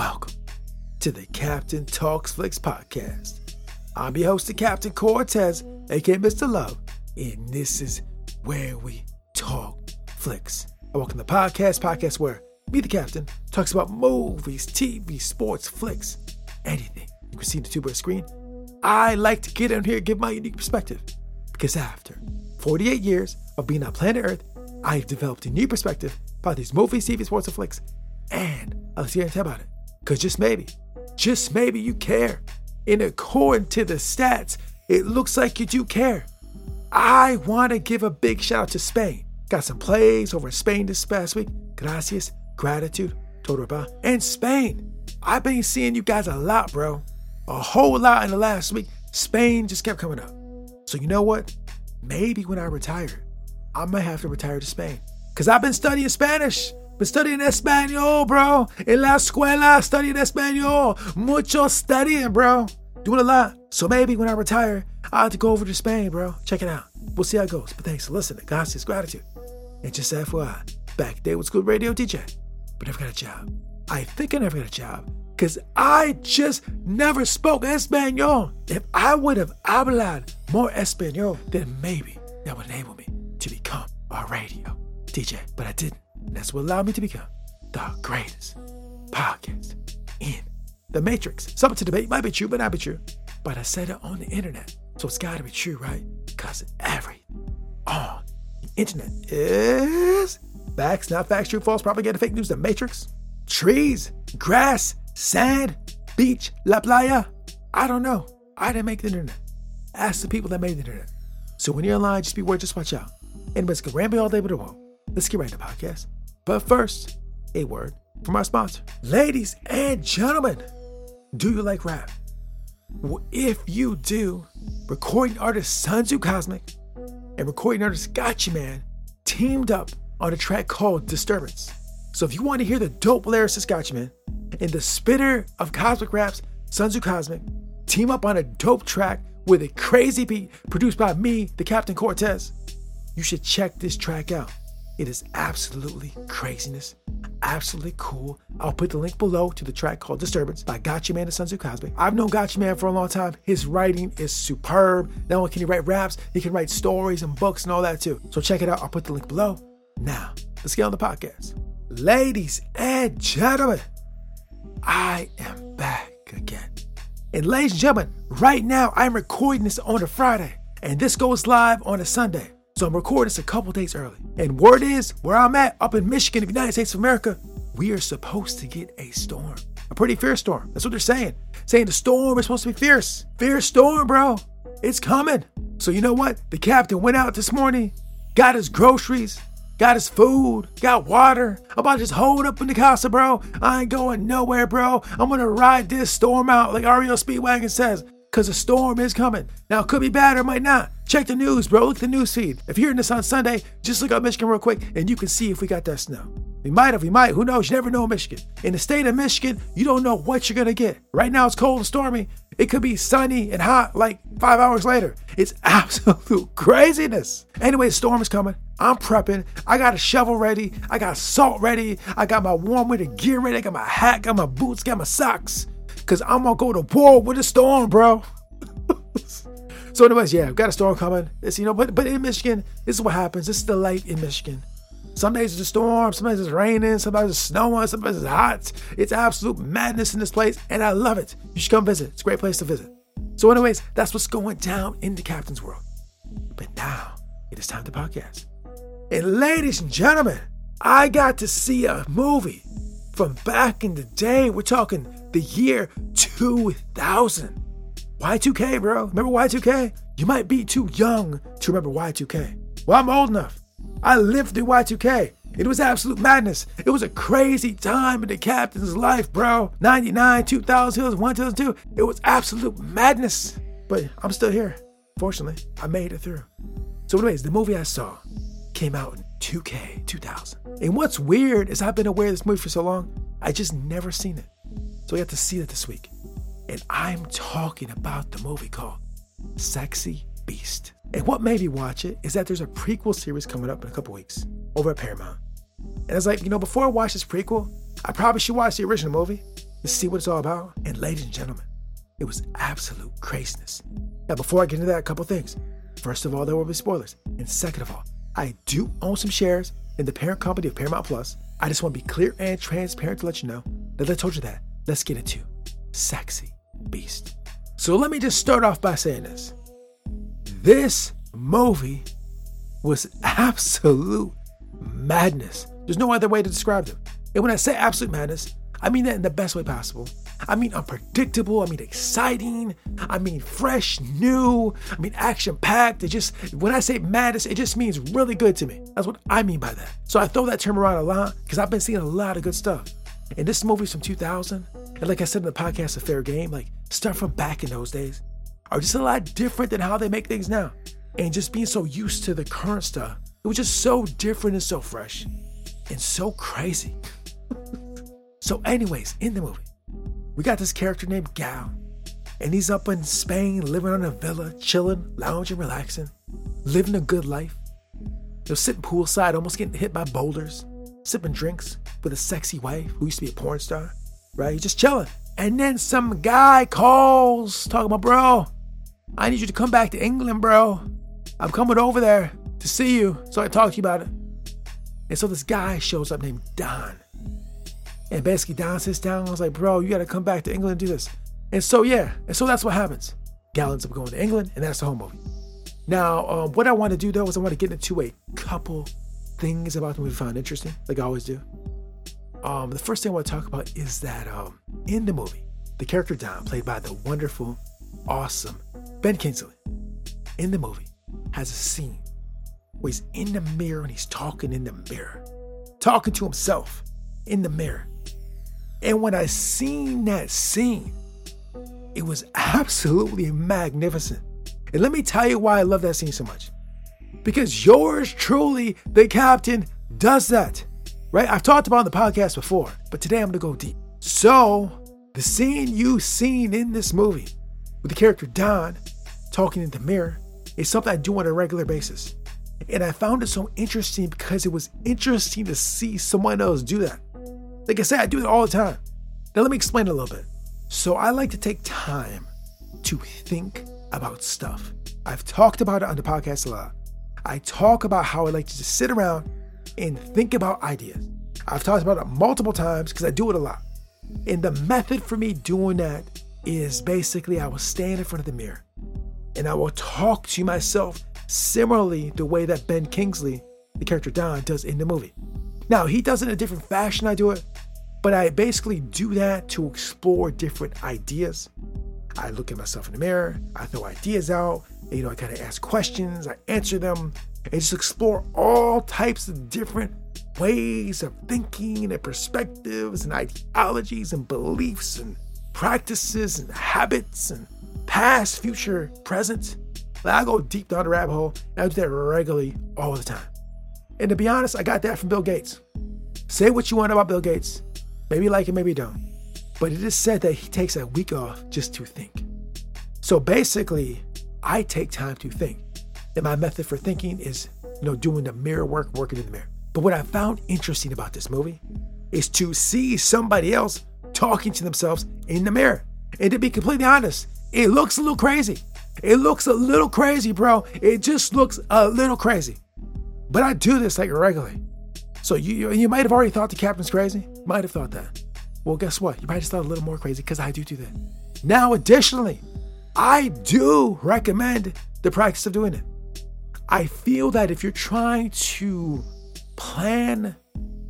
Welcome to the Captain Talks Flicks podcast. I'm your host, the Captain Cortez, aka Mr. Love, and this is where we talk flicks. I welcome the podcast, podcast where me, the Captain, talks about movies, TV, sports, flicks, anything you can see in the two screen. I like to get in here and give my unique perspective because after 48 years of being on planet Earth, I've developed a new perspective about these movies, TV, sports, and flicks, and I'll see you about it. Because just maybe, just maybe you care. And according to the stats, it looks like you do care. I want to give a big shout out to Spain. Got some plays over in Spain this past week. Gracias, gratitude, todo and Spain. I've been seeing you guys a lot, bro. A whole lot in the last week. Spain just kept coming up. So you know what? Maybe when I retire, I might have to retire to Spain. Because I've been studying Spanish. Been studying Espanol, bro. En la escuela, studying Espanol. Mucho studying, bro. Doing a lot. So maybe when I retire, i have to go over to Spain, bro. Check it out. We'll see how it goes. But thanks for listening. Gracias, gratitude. And just FYI, back day was good radio DJ, but never got a job. I think I never got a job because I just never spoke Espanol. If I would have hablado more Espanol, then maybe that would enable me to become a radio DJ. But I didn't. That's what allowed me to become the greatest podcast in the Matrix. Something to debate might be true, but not be true. But I said it on the internet, so it's got to be true, right? Because every on the internet is facts, not facts, true, false, propaganda, fake news, the Matrix, trees, grass, sand, beach, la playa. I don't know. I didn't make the internet. Ask the people that made the internet. So when you're online, just be aware, just watch out. Anyways, can ramble all day, but it won't. Let's get right to the podcast. But first, a word from our sponsor. Ladies and gentlemen, do you like rap? Well, if you do, recording artist Sonzu Cosmic and recording artist Gotchaman teamed up on a track called Disturbance. So if you want to hear the dope lyricist Gotchaman and the spitter of cosmic raps, Sonzu Cosmic, team up on a dope track with a crazy beat produced by me, the Captain Cortez, you should check this track out. It is absolutely craziness, absolutely cool. I'll put the link below to the track called Disturbance by Gotchaman and Sonzu Cosmic. I've known Gotchaman for a long time. His writing is superb. Not only can he write raps, he can write stories and books and all that too. So check it out. I'll put the link below. Now, let's get on the podcast. Ladies and gentlemen, I am back again. And ladies and gentlemen, right now I'm recording this on a Friday, and this goes live on a Sunday. So I'm recording this a couple days early. And word is, where I'm at, up in Michigan, the United States of America, we are supposed to get a storm. A pretty fierce storm. That's what they're saying. Saying the storm is supposed to be fierce. Fierce storm, bro. It's coming. So you know what? The captain went out this morning, got his groceries, got his food, got water. I'm about to just hold up in the casa, bro. I ain't going nowhere, bro. I'm gonna ride this storm out like REO Speedwagon says because a storm is coming. Now, it could be bad or it might not. Check the news, bro. Look at the news feed. If you're hearing this on Sunday, just look up Michigan real quick and you can see if we got that snow. We might have, we might. Who knows? You never know Michigan. In the state of Michigan, you don't know what you're going to get. Right now, it's cold and stormy. It could be sunny and hot like five hours later. It's absolute craziness. Anyway, the storm is coming. I'm prepping. I got a shovel ready. I got salt ready. I got my warm winter gear ready. I got my hat, got my boots, got my socks. Cause I'm gonna go to war with a storm, bro. so, anyways, yeah, I've got a storm coming. It's you know, but but in Michigan, this is what happens. This is the light in Michigan. Some days it's a storm, sometimes it's raining, sometimes it's snowing, sometimes it's hot. It's absolute madness in this place, and I love it. You should come visit. It's a great place to visit. So, anyways, that's what's going down in the captain's world. But now it is time to podcast. And ladies and gentlemen, I got to see a movie from back in the day. We're talking the year 2000. Y2K, bro. Remember Y2K? You might be too young to remember Y2K. Well, I'm old enough. I lived through Y2K. It was absolute madness. It was a crazy time in the captain's life, bro. 99, 2000, 2001, 2002. It was absolute madness. But I'm still here. Fortunately, I made it through. So, anyways, the movie I saw came out in 2K 2000. And what's weird is I've been aware of this movie for so long, I just never seen it. So we got to see it this week. And I'm talking about the movie called Sexy Beast. And what made me watch it is that there's a prequel series coming up in a couple weeks over at Paramount. And I was like, you know, before I watch this prequel, I probably should watch the original movie to see what it's all about. And ladies and gentlemen, it was absolute craziness. Now, before I get into that, a couple things. First of all, there will be spoilers. And second of all, I do own some shares in the parent company of Paramount Plus. I just want to be clear and transparent to let you know that I told you that. Let's get into Sexy Beast. So let me just start off by saying this. This movie was absolute madness. There's no other way to describe them. And when I say absolute madness, I mean that in the best way possible. I mean unpredictable, I mean exciting, I mean fresh, new, I mean action packed. It just, when I say madness, it just means really good to me. That's what I mean by that. So I throw that term around a lot because I've been seeing a lot of good stuff. And this movie's from 2000. And like I said in the podcast, A Fair Game, like stuff from back in those days are just a lot different than how they make things now. And just being so used to the current stuff, it was just so different and so fresh and so crazy. so, anyways, in the movie, we got this character named Gal, and he's up in Spain living on a villa, chilling, lounging, relaxing, living a good life. He'll sit poolside, almost getting hit by boulders, sipping drinks with a sexy wife who used to be a porn star, right? He's just chilling. And then some guy calls, talking about, bro, I need you to come back to England, bro. I'm coming over there to see you so I can talk to you about it. And so this guy shows up named Don. And basically, Don sits down and was like, bro, you got to come back to England and do this. And so, yeah, and so that's what happens. Gal ends up going to England, and that's the whole movie. Now, um, what I want to do though is I want to get into a couple things about the movie found interesting, like I always do. Um, the first thing I want to talk about is that um, in the movie, the character Don, played by the wonderful, awesome Ben Kingsley, in the movie, has a scene where he's in the mirror and he's talking in the mirror, talking to himself in the mirror. And when I seen that scene, it was absolutely magnificent. And let me tell you why I love that scene so much. Because yours truly, the captain, does that. Right? I've talked about on the podcast before, but today I'm gonna go deep. So, the scene you seen in this movie with the character Don talking in the mirror is something I do on a regular basis. And I found it so interesting because it was interesting to see someone else do that. Like I said, I do it all the time. Now, let me explain a little bit. So, I like to take time to think about stuff. I've talked about it on the podcast a lot. I talk about how I like to just sit around and think about ideas. I've talked about it multiple times because I do it a lot. And the method for me doing that is basically I will stand in front of the mirror and I will talk to myself similarly the way that Ben Kingsley, the character Don, does in the movie. Now, he does it in a different fashion, I do it, but I basically do that to explore different ideas. I look at myself in the mirror, I throw ideas out, you know, I kind of ask questions, I answer them, and just explore all types of different ways of thinking and perspectives and ideologies and beliefs and practices and habits and past, future, present. Like I go deep down the rabbit hole, and I do that regularly all the time. And to be honest, I got that from Bill Gates. Say what you want about Bill Gates. Maybe you like it, maybe you don't. But it is said that he takes a week off just to think. So basically, I take time to think. And my method for thinking is, you know, doing the mirror work, working in the mirror. But what I found interesting about this movie is to see somebody else talking to themselves in the mirror. And to be completely honest, it looks a little crazy. It looks a little crazy, bro. It just looks a little crazy. But I do this like regularly. So you you might have already thought the captain's crazy. Might have thought that. Well, guess what? You might have thought a little more crazy because I do do that. Now, additionally, I do recommend the practice of doing it. I feel that if you're trying to plan,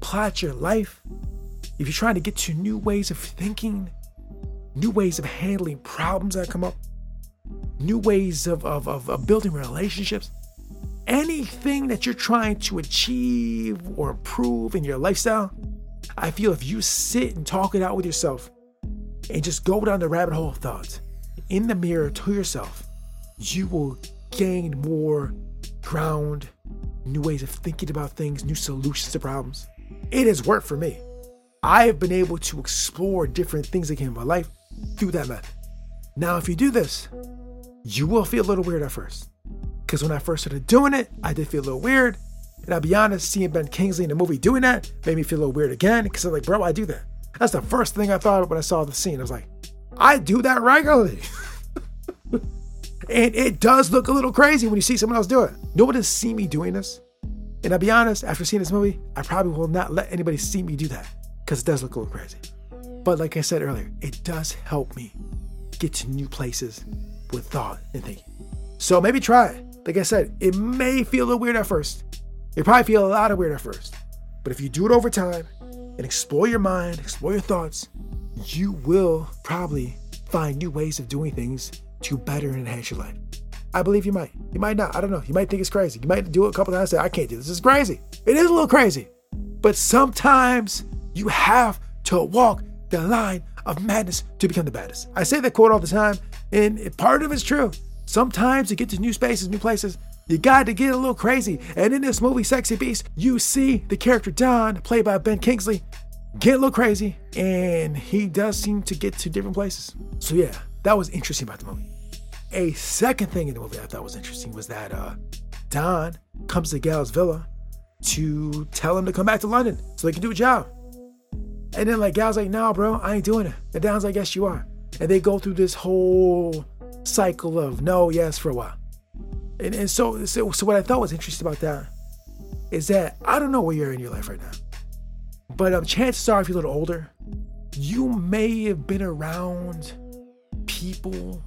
plot your life, if you're trying to get to new ways of thinking, new ways of handling problems that come up, new ways of, of, of, of building relationships, anything that you're trying to achieve or improve in your lifestyle, I feel if you sit and talk it out with yourself and just go down the rabbit hole of thoughts in the mirror to yourself, you will gain more ground, new ways of thinking about things, new solutions to problems. It has worked for me. I have been able to explore different things again in my life through that method. Now, if you do this, you will feel a little weird at first. Because when I first started doing it, I did feel a little weird. And I'll be honest, seeing Ben Kingsley in the movie doing that made me feel a little weird again. Because I'm like, bro, I do that. That's the first thing I thought of when I saw the scene. I was like, I do that regularly. and it does look a little crazy when you see someone else do it. Nobody seen me doing this. And I'll be honest, after seeing this movie, I probably will not let anybody see me do that because it does look a little crazy. But like I said earlier, it does help me get to new places with thought and thinking. So maybe try it. Like I said, it may feel a little weird at first. You probably feel a lot of weird at first. But if you do it over time and explore your mind, explore your thoughts, you will probably find new ways of doing things to better enhance your life. I believe you might. You might not. I don't know. You might think it's crazy. You might do it a couple times and say, I can't do this. Is crazy. It is a little crazy. But sometimes you have to walk the line of madness to become the baddest. I say that quote all the time, and part of it's true. Sometimes to get to new spaces, new places, you got to get a little crazy. And in this movie, Sexy Beast, you see the character Don, played by Ben Kingsley, get a little crazy, and he does seem to get to different places. So yeah, that was interesting about the movie. A second thing in the movie I thought was interesting was that uh, Don comes to Gal's villa to tell him to come back to London so they can do a job. And then like Gal's like, nah, bro, I ain't doing it. And Don's like, yes, you are. And they go through this whole cycle of no, yes for a while. And, and so, so, so what I thought was interesting about that is that I don't know where you're in your life right now. But um, chances are, if you're a little older, you may have been around people,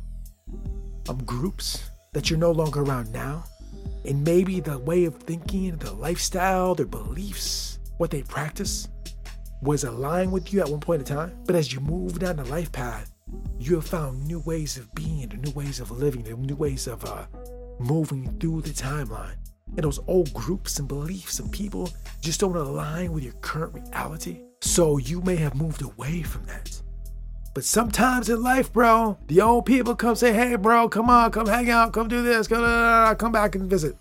um, groups that you're no longer around now. And maybe the way of thinking, the lifestyle, their beliefs, what they practice was aligned with you at one point in time. But as you move down the life path, you have found new ways of being, new ways of living, new ways of uh, moving through the timeline. And those old groups and beliefs and people just don't align with your current reality. So you may have moved away from that. But sometimes in life, bro, the old people come say, hey, bro, come on, come hang out, come do this, come, come back and visit,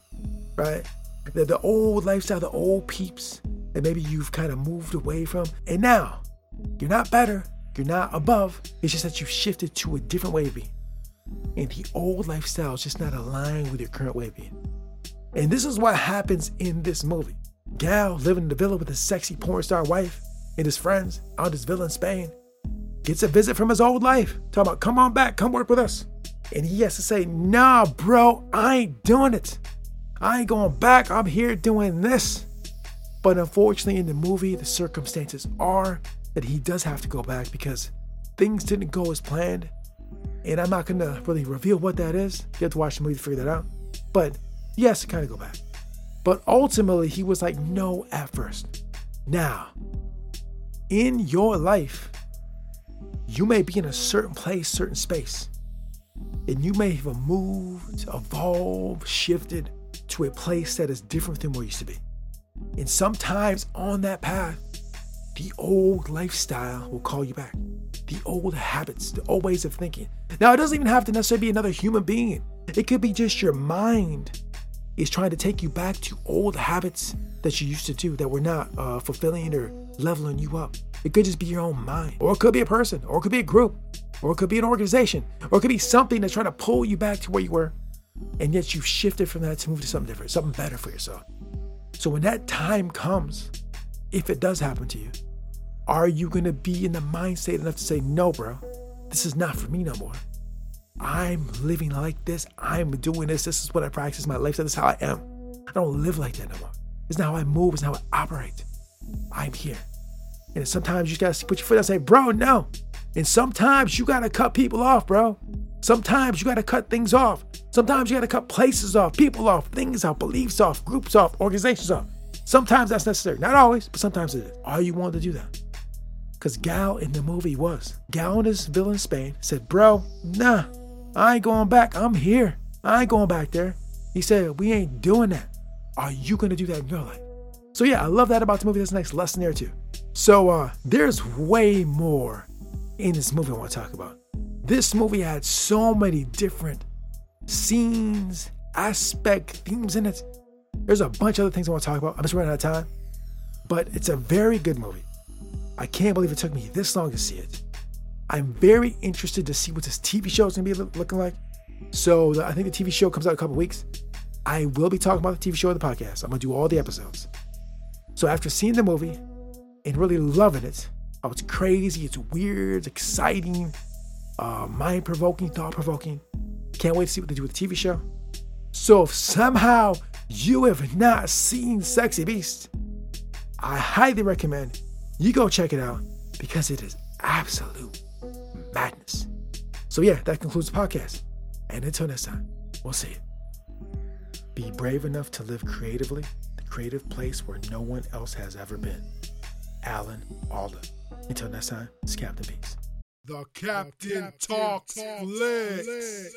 right? The, the old lifestyle, the old peeps that maybe you've kind of moved away from. And now you're not better, you're not above. It's just that you've shifted to a different way of being. And the old lifestyle is just not aligned with your current way of being. And this is what happens in this movie. Gal living in the villa with his sexy porn star wife and his friends out his villa in Spain gets a visit from his old life. Talking about, come on back, come work with us. And he has to say, nah, bro, I ain't doing it. I ain't going back. I'm here doing this. But unfortunately, in the movie, the circumstances are that he does have to go back because things didn't go as planned. And I'm not going to really reveal what that is. You have to watch the movie to figure that out. But to kind of go back. But ultimately, he was like, no at first. Now, in your life, you may be in a certain place, certain space, and you may have moved, evolved, shifted to a place that is different than where you used to be. And sometimes on that path, the old lifestyle will call you back. The old habits, the old ways of thinking. Now, it doesn't even have to necessarily be another human being. It could be just your mind is trying to take you back to old habits that you used to do that were not uh, fulfilling or leveling you up. It could just be your own mind, or it could be a person, or it could be a group, or it could be an organization, or it could be something that's trying to pull you back to where you were. And yet you've shifted from that to move to something different, something better for yourself. So when that time comes, if it does happen to you, are you going to be in the mind state enough to say, no, bro, this is not for me no more? I'm living like this. I'm doing this. This is what I practice. My life. This is how I am. I don't live like that no more. It's not how I move. It's not how I operate. I'm here. And sometimes you gotta put your foot down and say, bro, no. And sometimes you gotta cut people off, bro. Sometimes you gotta cut things off. Sometimes you gotta cut places off, people off, things off, beliefs off, groups off, organizations off. Sometimes that's necessary. Not always, but sometimes it is. Are you willing to do that? Because Gal in the movie was. Gal in his villain Spain said, Bro, nah, I ain't going back. I'm here. I ain't going back there. He said, We ain't doing that. Are you to do that in life? So yeah, I love that about the movie. That's a nice lesson there too. So uh, there's way more in this movie I want to talk about. This movie had so many different scenes, aspect, themes in it. There's a bunch of other things I want to talk about. I'm just running out of time. But it's a very good movie. I can't believe it took me this long to see it. I'm very interested to see what this TV show is going to be looking like. So the, I think the TV show comes out in a couple weeks. I will be talking about the TV show of the podcast. I'm going to do all the episodes. So after seeing the movie and really loving it, oh, it's crazy, it's weird, it's exciting, uh, mind provoking, thought provoking. Can't wait to see what they do with the TV show. So if somehow you have not seen Sexy Beast, I highly recommend you go check it out because it is absolute madness. So yeah, that concludes the podcast. And until next time, we'll see you. Be brave enough to live creatively, the creative place where no one else has ever been. Alan Alda. Until next time, it's Captain Beats. The Captain, the Captain Talks, Talks.